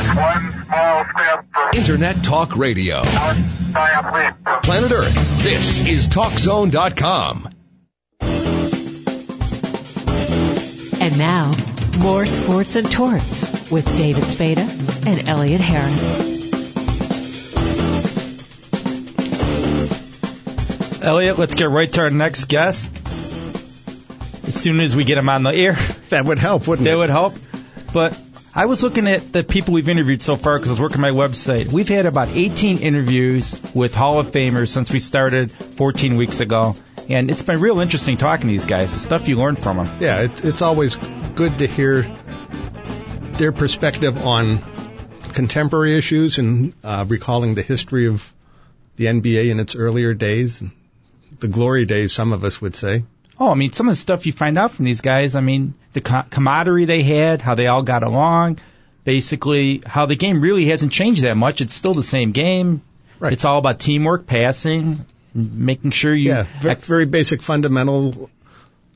One small step for Internet Talk Radio. one giant leap for Planet Earth. This is TalkZone.com. And now, more sports and torts with David Spada and Elliot Harris. Elliot, let's get right to our next guest. As soon as we get him on the air, That would help, wouldn't that it? would help. But I was looking at the people we've interviewed so far because I was working my website. We've had about 18 interviews with Hall of Famers since we started 14 weeks ago. And it's been real interesting talking to these guys, the stuff you learn from them. Yeah, it's, it's always good to hear their perspective on contemporary issues and uh, recalling the history of the NBA in its earlier days, the glory days, some of us would say. Oh, I mean, some of the stuff you find out from these guys, I mean, the co- camaraderie they had, how they all got along, basically how the game really hasn't changed that much. It's still the same game. Right. It's all about teamwork, passing, making sure you. Yeah, ve- very basic fundamental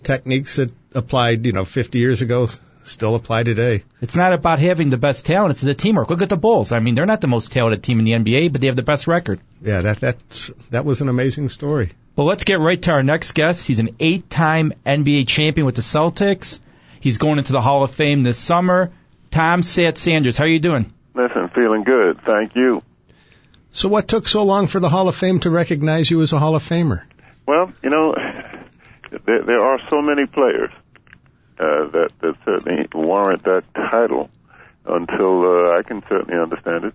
techniques that applied, you know, 50 years ago still apply today. It's not about having the best talent, it's the teamwork. Look at the Bulls. I mean, they're not the most talented team in the NBA, but they have the best record. Yeah, that that's that was an amazing story. Well, let's get right to our next guest. He's an eight-time NBA champion with the Celtics. He's going into the Hall of Fame this summer. Tom Satch Sanders, how are you doing? Listen, feeling good. Thank you. So what took so long for the Hall of Fame to recognize you as a Hall of Famer? Well, you know, there, there are so many players uh, that, that certainly warrant that title until uh, I can certainly understand it.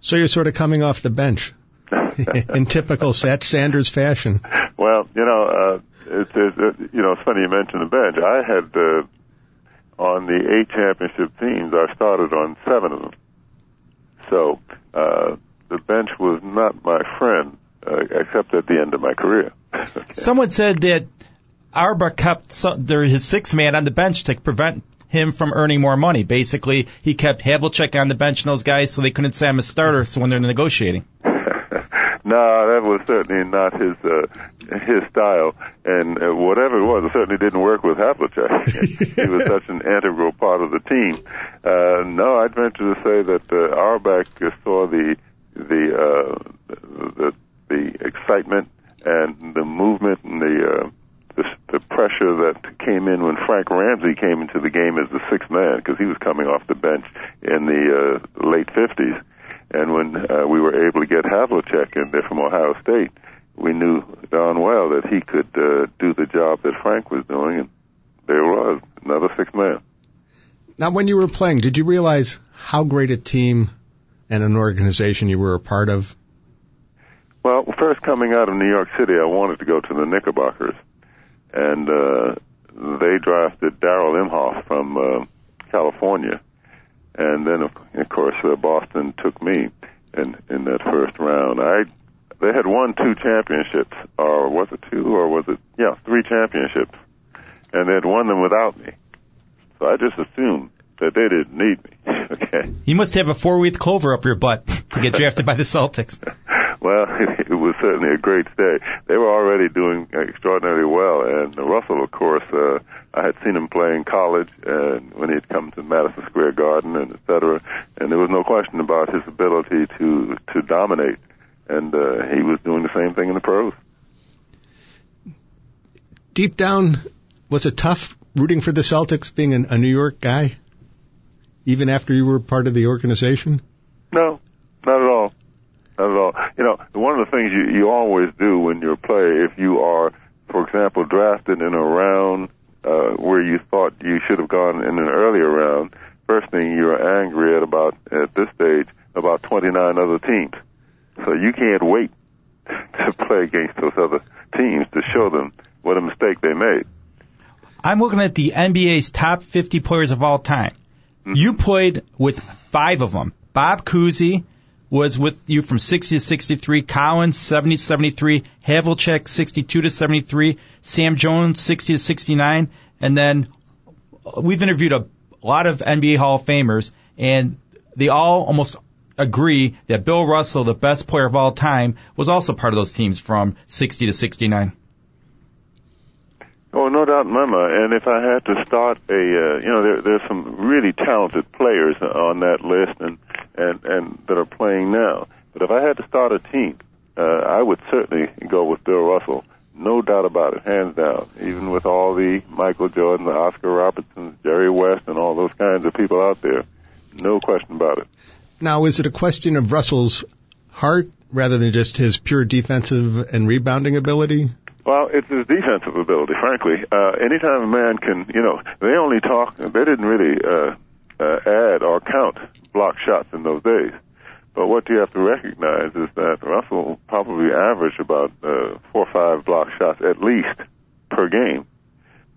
So you're sort of coming off the bench in typical Satch Sanders fashion. Well, you know, uh, it's, it's uh, you know, it's funny you mentioned the bench. I had uh, on the eight championship teams. I started on seven of them, so uh, the bench was not my friend, uh, except at the end of my career. Someone said that Auerbach kept so, there, his sixth man on the bench to prevent him from earning more money. Basically, he kept Havlicek on the bench and those guys so they couldn't say I'm a starter. So when they're negotiating, No, that was certainly not his uh, his style, and uh, whatever it was, it certainly didn't work with Havlicek. he was such an integral part of the team. Uh, no, I'd venture to say that uh, Auerbach saw the the, uh, the the excitement and the movement and the, uh, the the pressure that came in when Frank Ramsey came into the game as the sixth man because he was coming off the bench in the uh, late fifties. And when uh, we were able to get Havlicek in there from Ohio State, we knew darn well that he could uh, do the job that Frank was doing, and there was another six man. Now, when you were playing, did you realize how great a team and an organization you were a part of? Well, first coming out of New York City, I wanted to go to the Knickerbockers, and uh, they drafted Darrall Imhoff from uh, California, and then of, of course uh, Boston took me in in that first round. I they had won two championships, or was it two, or was it yeah three championships, and they had won them without me. So I just assumed that they didn't need me. okay. you must have a four-week clover up your butt to get drafted by the Celtics. Well, it was certainly a great stay. They were already doing extraordinarily well, and Russell, of course, uh, I had seen him play in college, and when he had come to Madison Square Garden, and et cetera, and there was no question about his ability to to dominate, and uh, he was doing the same thing in the pros. Deep down, was it tough rooting for the Celtics being an, a New York guy, even after you were part of the organization? No, not at all. Not at all. You know, one of the things you, you always do when you're a player, if you are, for example, drafted in a round uh, where you thought you should have gone in an earlier round, first thing you're angry at about at this stage about 29 other teams. So you can't wait to play against those other teams to show them what a mistake they made. I'm looking at the NBA's top 50 players of all time. You played with five of them. Bob Cousy was with you from 60 to 63, Cowens 70 to 73, Havlicek 62 to 73, Sam Jones 60 to 69, and then we've interviewed a lot of NBA Hall of Famers, and they all almost agree that Bill Russell, the best player of all time, was also part of those teams from 60 to 69. Oh, no doubt in. And if I had to start a, uh, you know, there, there's some really talented players on that list and, and, and that are playing now. But if I had to start a team, uh, I would certainly go with Bill Russell. No doubt about it, hands down. Even with all the Michael Jordan, the Oscar Robertsons, Jerry West, and all those kinds of people out there, no question about it. Now, is it a question of Russell's heart rather than just his pure defensive and rebounding ability? Well, it's his defensive ability, frankly. Uh, anytime a man can, you know, they only talk, they didn't really uh, uh, add or count block shots in those days. But what you have to recognize is that Russell probably averaged about uh, four or five block shots at least per game.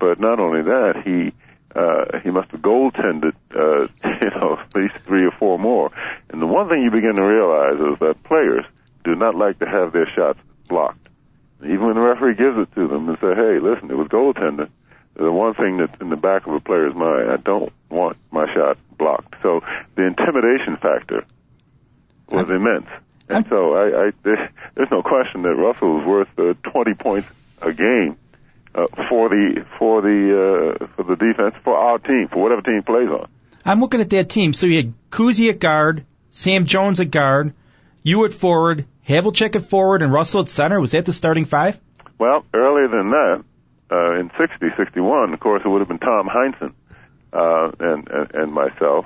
But not only that, he uh, he must have goaltended, uh, you know, at least three or four more. And the one thing you begin to realize is that players do not like to have their shots blocked. Even when the referee gives it to them and say, hey, listen, it was goaltending, the one thing that's in the back of a player's mind, I don't want my shot blocked. So the intimidation factor was immense. And so I, I there, there's no question that Russell was worth uh, 20 points a game uh, for the for the uh, for the defense for our team for whatever team plays on. I'm looking at that team. So you had Cousy at guard, Sam Jones at guard, you at forward, Havlicek at forward, and Russell at center. Was that the starting five? Well, earlier than that, uh, in 60, 61, of course, it would have been Tom Heinsohn uh, and, and myself,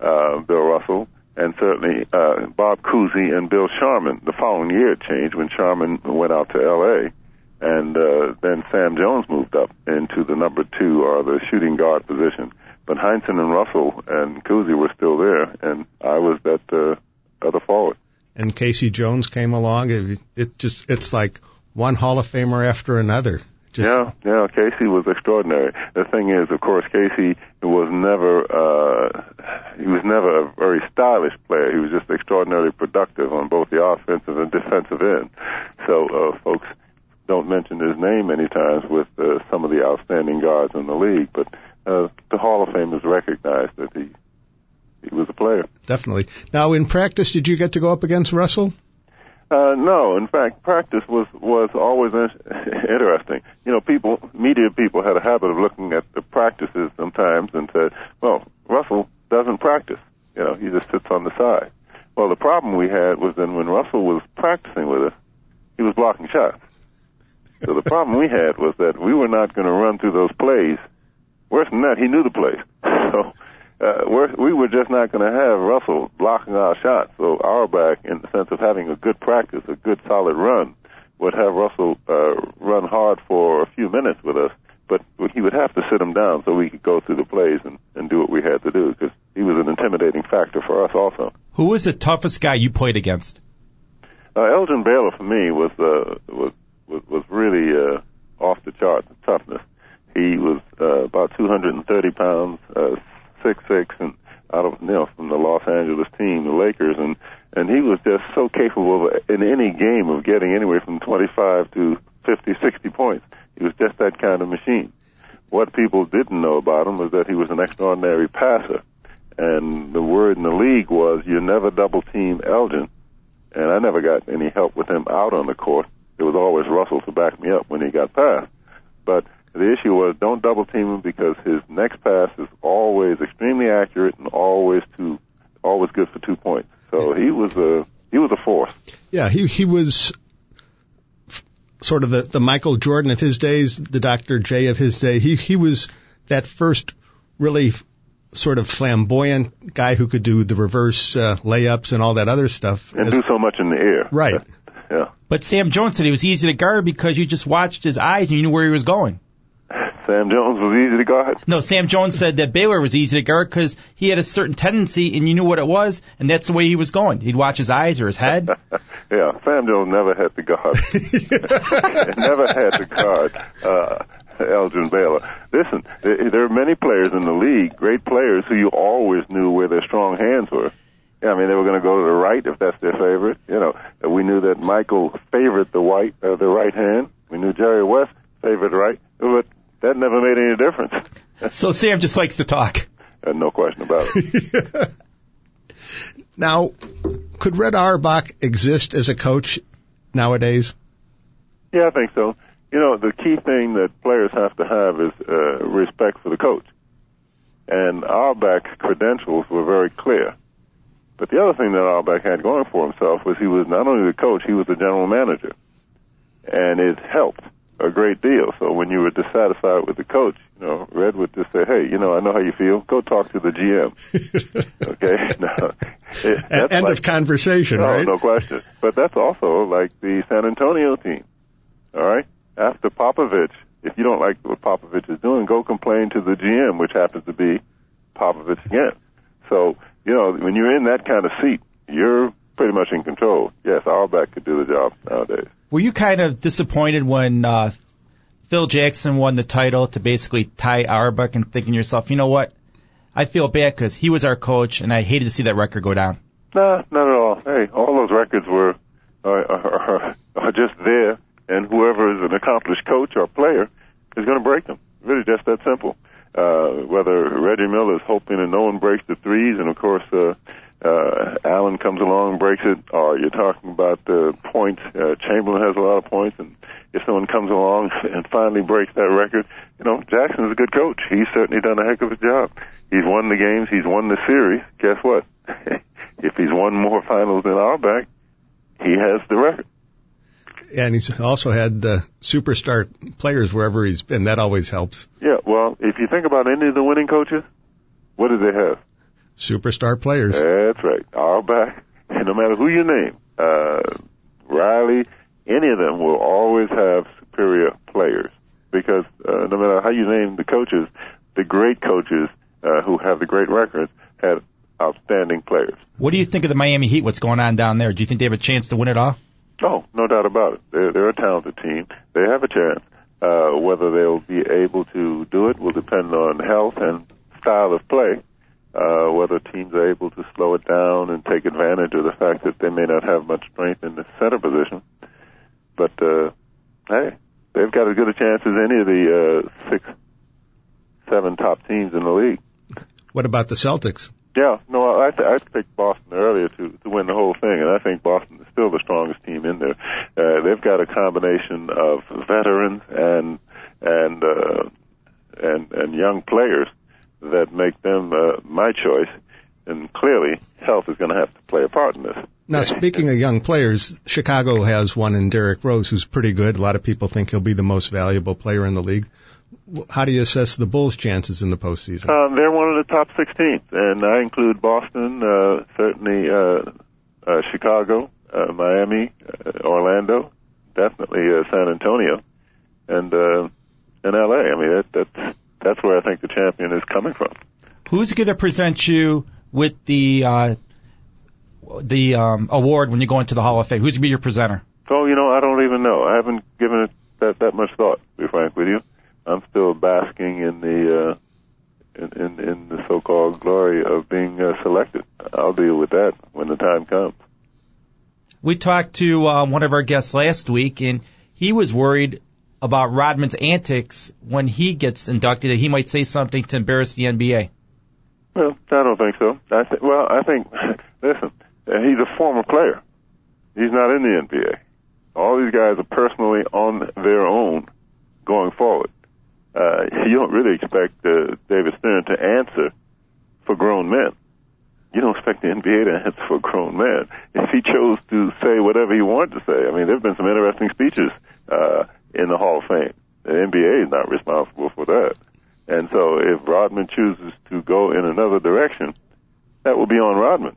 uh, Bill Russell, and certainly uh, Bob Cousy and Bill Sharman. The following year it changed when Sharman went out to L.A. And uh, then Sam Jones moved up into the number two or the shooting guard position. But Heinsohn and Russell and Cousy were still there, and I was that uh, other forward. And K.C. Jones came along. It, it just it's like one Hall of Famer after another. Just, yeah, yeah. K.C. was extraordinary. The thing is, of course, K.C. was never uh, he was never a very stylish player. He was just extraordinarily productive on both the offensive and defensive end. So, uh, folks don't mention his name many times with uh, some of the outstanding guards in the league, but uh, the Hall of Fame has recognized that he he was a player. Definitely. Now, in practice, did you get to go up against Russell? Uh, no, in fact, practice was was always interesting. You know, people, media people, had a habit of looking at the practices sometimes and said, "Well, Russell doesn't practice. You know, he just sits on the side." Well, the problem we had was then when Russell was practicing with us, he was blocking shots. So the problem we had was that we were not going to run through those plays. Worse than that, he knew the plays. So uh, we're, we were just not going to have Russell blocking our shots. So our back, in the sense of having a good practice, a good solid run, would have Russell uh, run hard for a few minutes with us, but he would have to sit him down so we could go through the plays and, and do what we had to do because he was an intimidating factor for us also. Who was the toughest guy you played against? Uh, Elgin Baylor for me was uh, was was, really uh, off the charts in toughness. He was uh, about 230 pounds, uh, six six, and out of you know from the Los Angeles team, the Lakers, and and he was just so capable of, in any game of getting anywhere from 25 to 50, 60 points. He was just that kind of machine. What people didn't know about him was that he was an extraordinary passer, and the word in the league was you never double team Elgin, and I never got any help with him out on the court. It was always Russell to back me up when he got past. But the issue was don't double team him because his next pass is always extremely accurate and always two, always good for two points. So he was a he was a force. Yeah, he he was sort of the the Michael Jordan of his days, the Dr. J of his day. He he was that first really sort of flamboyant guy who could do the reverse uh, layups and all that other stuff. and As- do so much in the air. right. Yeah. But Sam Jones said he was easy to guard because you just watched his eyes and you knew where he was going. Sam Jones was easy to guard. No, Sam Jones said that Baylor was easy to guard because he had a certain tendency and you knew what it was, and that's the way he was going. He'd watch his eyes or his head. yeah, Sam Jones never had to guard. never had to guard uh, Elgin Baylor. Listen, there, are many players in the league, great players, who you always knew where their strong hands were. Yeah, I mean, they were going to go to the right if that's their favorite. You know, we knew that Michael favored the white, uh, the right hand. We knew Jerry West favored right, but that never made any difference. So Sam just likes to talk. Uh, no question about it. Now, could Red Auerbach exist as a coach nowadays? Yeah, I think so. you know, the key thing that players have to have is uh, respect for the coach. And Auerbach's credentials were very clear. But the other thing that Auerbach had going for himself was he was not only the coach, he was the general manager. And it helped a great deal. So when you were dissatisfied with the coach, you know, Red would just say, "Hey, you know, I know how you feel. Go talk to the GM." okay, now, it, End like- of conversation, no, right? no question. But that's also like the San Antonio team. All right, after Popovich, if you don't like what Popovich is doing, go complain to the GM, which happens to be Popovich again. So you know, when you're in that kind of seat, you're pretty much in control. Yes, Auerbach could do the job nowadays. Were you kind of disappointed when uh, Phil Jackson won the title to basically tie Auerbach and thinking to yourself, you know what? I feel bad because he was our coach, and I hated to see that record go down. Nah, not at all. Hey, all those records were are, are, are just there, and whoever is an accomplished coach or player is going to break them. Really, just that simple. Uh, whether Reggie Miller is hoping and no one breaks the threes, and of course uh, uh, Allen comes along and breaks it, or you're talking about the points. Uh, Chamberlain has a lot of points, and if someone comes along and finally breaks that record, you know Jackson's a good coach. He's certainly done a heck of a job. He's won the games. He's won the series. Guess what? if he's won more finals than Auerbach, he has the record. And he's also had uh, superstar players wherever he's been. That always helps. Yeah, well, if you think about any of the winning coaches, what do they have? Superstar players. That's right. Auerbach, and no matter who you name, uh, Riley, any of them will always have superior players because uh, no matter how you name the coaches, the great coaches uh, who have the great records had outstanding players. What do you think of the Miami Heat? What's going on down there? Do you think they have a chance to win it all? Oh, no doubt about it. They're, they're a talented team. They have a chance. Uh, whether they'll be able to do it will depend on health and style of play. Uh, whether teams are able to slow it down and take advantage of the fact that they may not have much strength in the center position. But, uh, hey, they've got as good a chance as any of the, uh, six, seven top teams in the league. What about the Celtics? Yeah, no, I th- I picked Boston earlier to to win the whole thing, and I think Boston is still the strongest team in there. Uh, they've got a combination of veterans and and uh, and and young players that make them uh, my choice. And clearly, health is going to have to play a part in this. Now, speaking of young players, Chicago has one in Derrick Rose who's pretty good. A lot of people think he'll be the most valuable player in the league. How do you assess the Bulls' chances in the postseason? Um, they're one of the top 16, and I include Boston, uh, certainly uh, uh, Chicago, uh, Miami, uh, Orlando, definitely uh, San Antonio, and uh, and LA. I mean, that, that's that's where I think the champion is coming from. Who's going to present you with the uh, the um, award when you go into the Hall of Fame? Who's going to be your presenter? So you know, I don't even know. I haven't given it that that much thought. To be frank with you, I'm still basking in the uh, in, in in the so-called glory of being uh, selected. I'll deal with that when the time comes. We talked to uh, one of our guests last week, and he was worried about Rodman's antics when he gets inducted, that he might say something to embarrass the NBA. Well, I don't think so. I th- well, I think listen, he's a former player. He's not in the NBA. All these guys are personally on their own going forward. Uh, you don't really expect uh, David Stern to answer for grown men. You don't expect the NBA to answer for grown man. If he chose to say whatever he wanted to say, I mean, there have been some interesting speeches uh, in the Hall of Fame. The NBA is not responsible for that. And so if Rodman chooses to go in another direction, that will be on Rodman.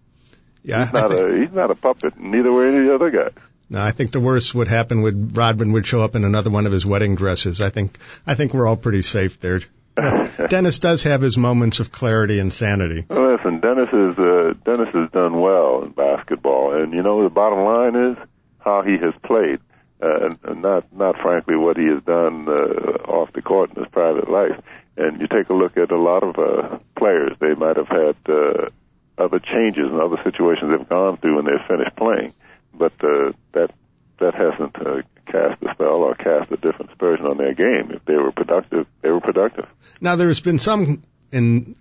Yeah, He's not think, a he's not a puppet. Neither were any other guys. no, I think the worst would happen would Rodman would show up in another one of his wedding dresses. I think I think we're all pretty safe there. Dennis does have his moments of clarity and sanity. Well, listen, Dennis is uh, Dennis has done well in basketball, and you know the bottom line is how he has played, and not not frankly what he has done uh, off the court in his private life. And you take a look at a lot of uh, players; they might have had uh, other changes and other situations they've gone through when they've finished playing, but uh, that that hasn't uh, cast a spell or cast a different aspersion on their game. If they were productive, they were productive. Now there's been some in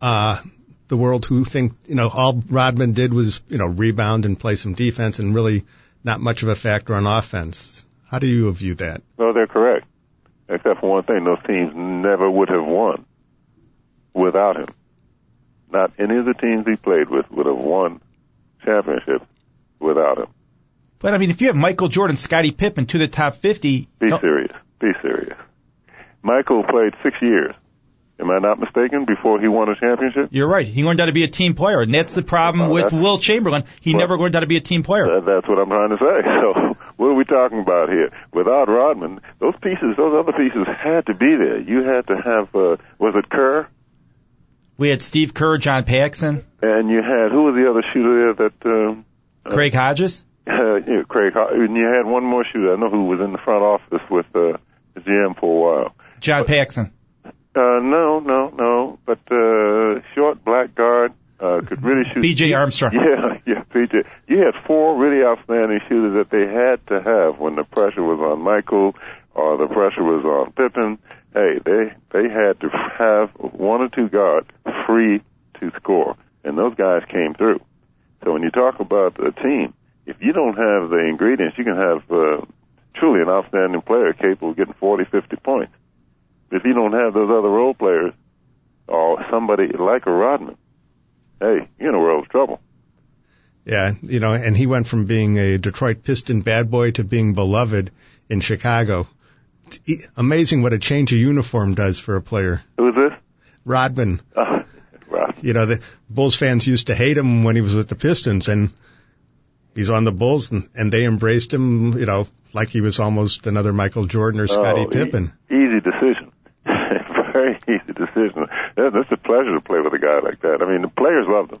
uh the world who think, you know, all Rodman did was, you know, rebound and play some defense and really not much of a factor on offense. How do you view that? No, they're correct. Except for one thing, those teams never would have won without him. Not any of the teams he played with would have won championships without him. But I mean, if you have Michael Jordan, Scottie Pippen to the top 50, Be don't- serious. Be serious. Michael played six years. Am I not mistaken? Before he won a championship? you're right. He learned how to be a team player, and that's the problem with Wilt Chamberlain. He Well- never learned how to be a team player. That, that's what I'm trying to say. So, what are we talking about here? Without Rodman, those pieces, those other pieces had to be there. You had to have, uh, was it Kerr? We had Steve Kerr, John Paxson, And you had, who was the other shooter there that, um, Craig Hodges. uh, know, Craig, and you had one more shooter. I know who was in the front office with, uh, the GM for a while. John Paxson. Uh, no, but, uh, short black guard, really shoot. B.J. Armstrong. Yeah, yeah, PJ. You had four really outstanding shooters that they had to have when the pressure was on Michael or the pressure was on Pippen. Hey, they they had to have one or two guards free to score, and those guys came through. So when you talk about a team, if you don't have the ingredients, you can have uh, truly an outstanding player capable of getting 40, 50 points. If you don't have those other role players or somebody like a Rodman, hey, you're in a world of trouble. Yeah, you know, and he went from being a Detroit Piston bad boy to being beloved in Chicago. It's e- amazing what a change of uniform does for a player. Who's this? Rodman, Rod. you know, the Bulls fans used to hate him when he was with the Pistons, and he's on the Bulls, and, and they embraced him, you know, like he was almost another Michael Jordan or Scottie Oh, e- Pippen. easy decision. Very easy decision. That's a pleasure to play with a guy like that. I mean, the players loved him.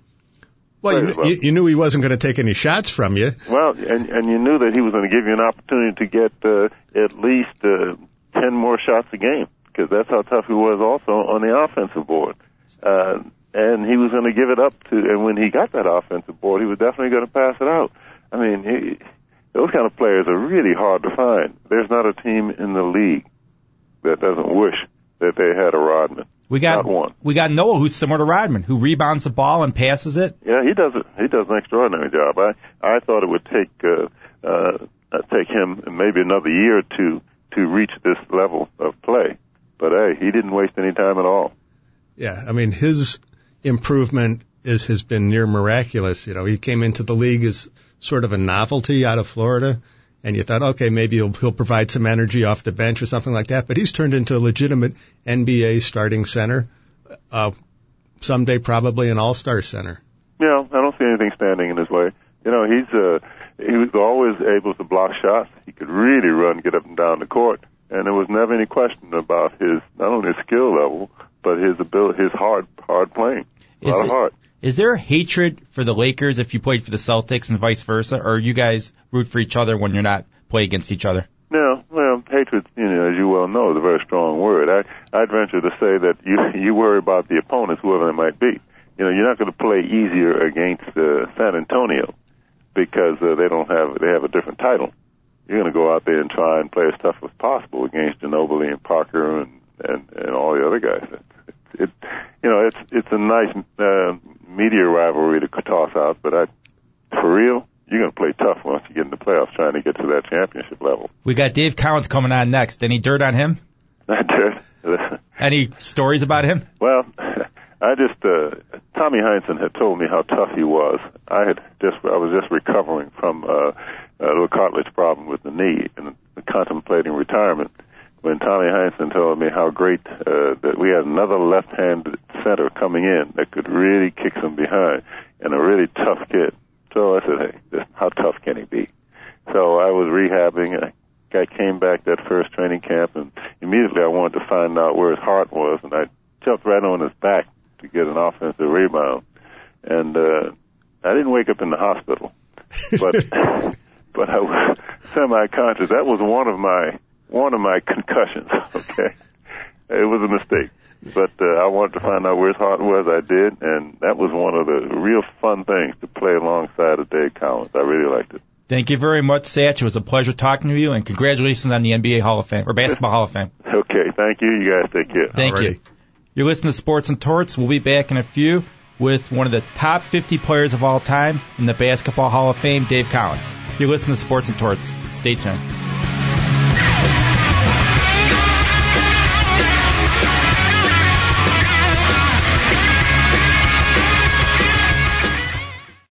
Well, you, Players loved you, you knew he wasn't going to take any shots from you. Well, and and you knew that he was going to give you an opportunity to get uh, at least uh, ten more shots a game because that's how tough he was also on the offensive board. Uh, and he was going to give it up to, and when he got that offensive board, he was definitely going to pass it out. I mean, he, those kind of players are really hard to find. There's not a team in the league that doesn't wish that they had a Rodman. We got Not one. we got Noah, who's similar to Rodman, who rebounds the ball and passes it. Yeah, he does it. He does an extraordinary job. I I thought it would take uh, uh, uh, take him maybe another year or two to reach this level of play, but hey, he didn't waste any time at all. Yeah, I mean his improvement is has been near miraculous. You know, he came into the league as sort of a novelty out of Florida, and you thought, okay, maybe he'll he'll provide some energy off the bench or something like that. But he's turned into a legitimate NBA starting center, uh, someday probably an All Star center. Yeah, I don't see anything standing in his way. You know, he's uh, he was always able to block shots. He could really run, get up and down the court, and there was never any question about his not only his skill level but his ability, his hard hard playing. A Is lot of heart. Is there hatred for the Lakers if you played for the Celtics and vice versa, or you guys root for each other when you're not play against each other? No, well, hatred, you know, as you well know, is a very strong word. I, I'd venture to say that you you worry about the opponents, whoever they might be. You know, you're not going to play easier against uh, San Antonio because uh, they don't have they have a different title. You're going to go out there and try and play as tough as possible against Ginobili and Parker and and, and all the other guys. It, you know, it's it's a nice uh, media rivalry to toss out, but I, for real, you're going to play tough once you get in the playoffs, trying to get to that championship level. We got Dave Cowens coming on next. Any dirt on him? I did. Any stories about him? well, I just uh, Tommy Heinsohn had told me how tough he was. I had just I was just recovering from uh, a little cartilage problem with the knee and contemplating retirement when Tommy Heinsohn told me how great uh, that we had another left-handed center coming in that could really kick some behind and a really tough kid. So I said, hey, how tough can he be? So I was rehabbing. I, I came back that first training camp, and immediately I wanted to find out where his heart was, and I jumped right on his back to get an offensive rebound. And uh, I didn't wake up in the hospital, but but I was semi-conscious. That was one of my one of my concussions. Okay, it was a mistake. But uh, I wanted to find out where his heart was. I did, and that was one of the real fun things to play alongside of Dave Cowens. I really liked it. Thank you very much, Satch. It was a pleasure talking to you, and congratulations on the NBA Hall of Fame or Basketball Hall of Fame. Okay, thank you. You guys take care. Thank Alrighty. you. You're listening to Sports and Torts. We'll be back in a few with one of the top 50 players of all time in the Basketball Hall of Fame, Dave Cowens. You're listening to Sports and Torts. Stay tuned.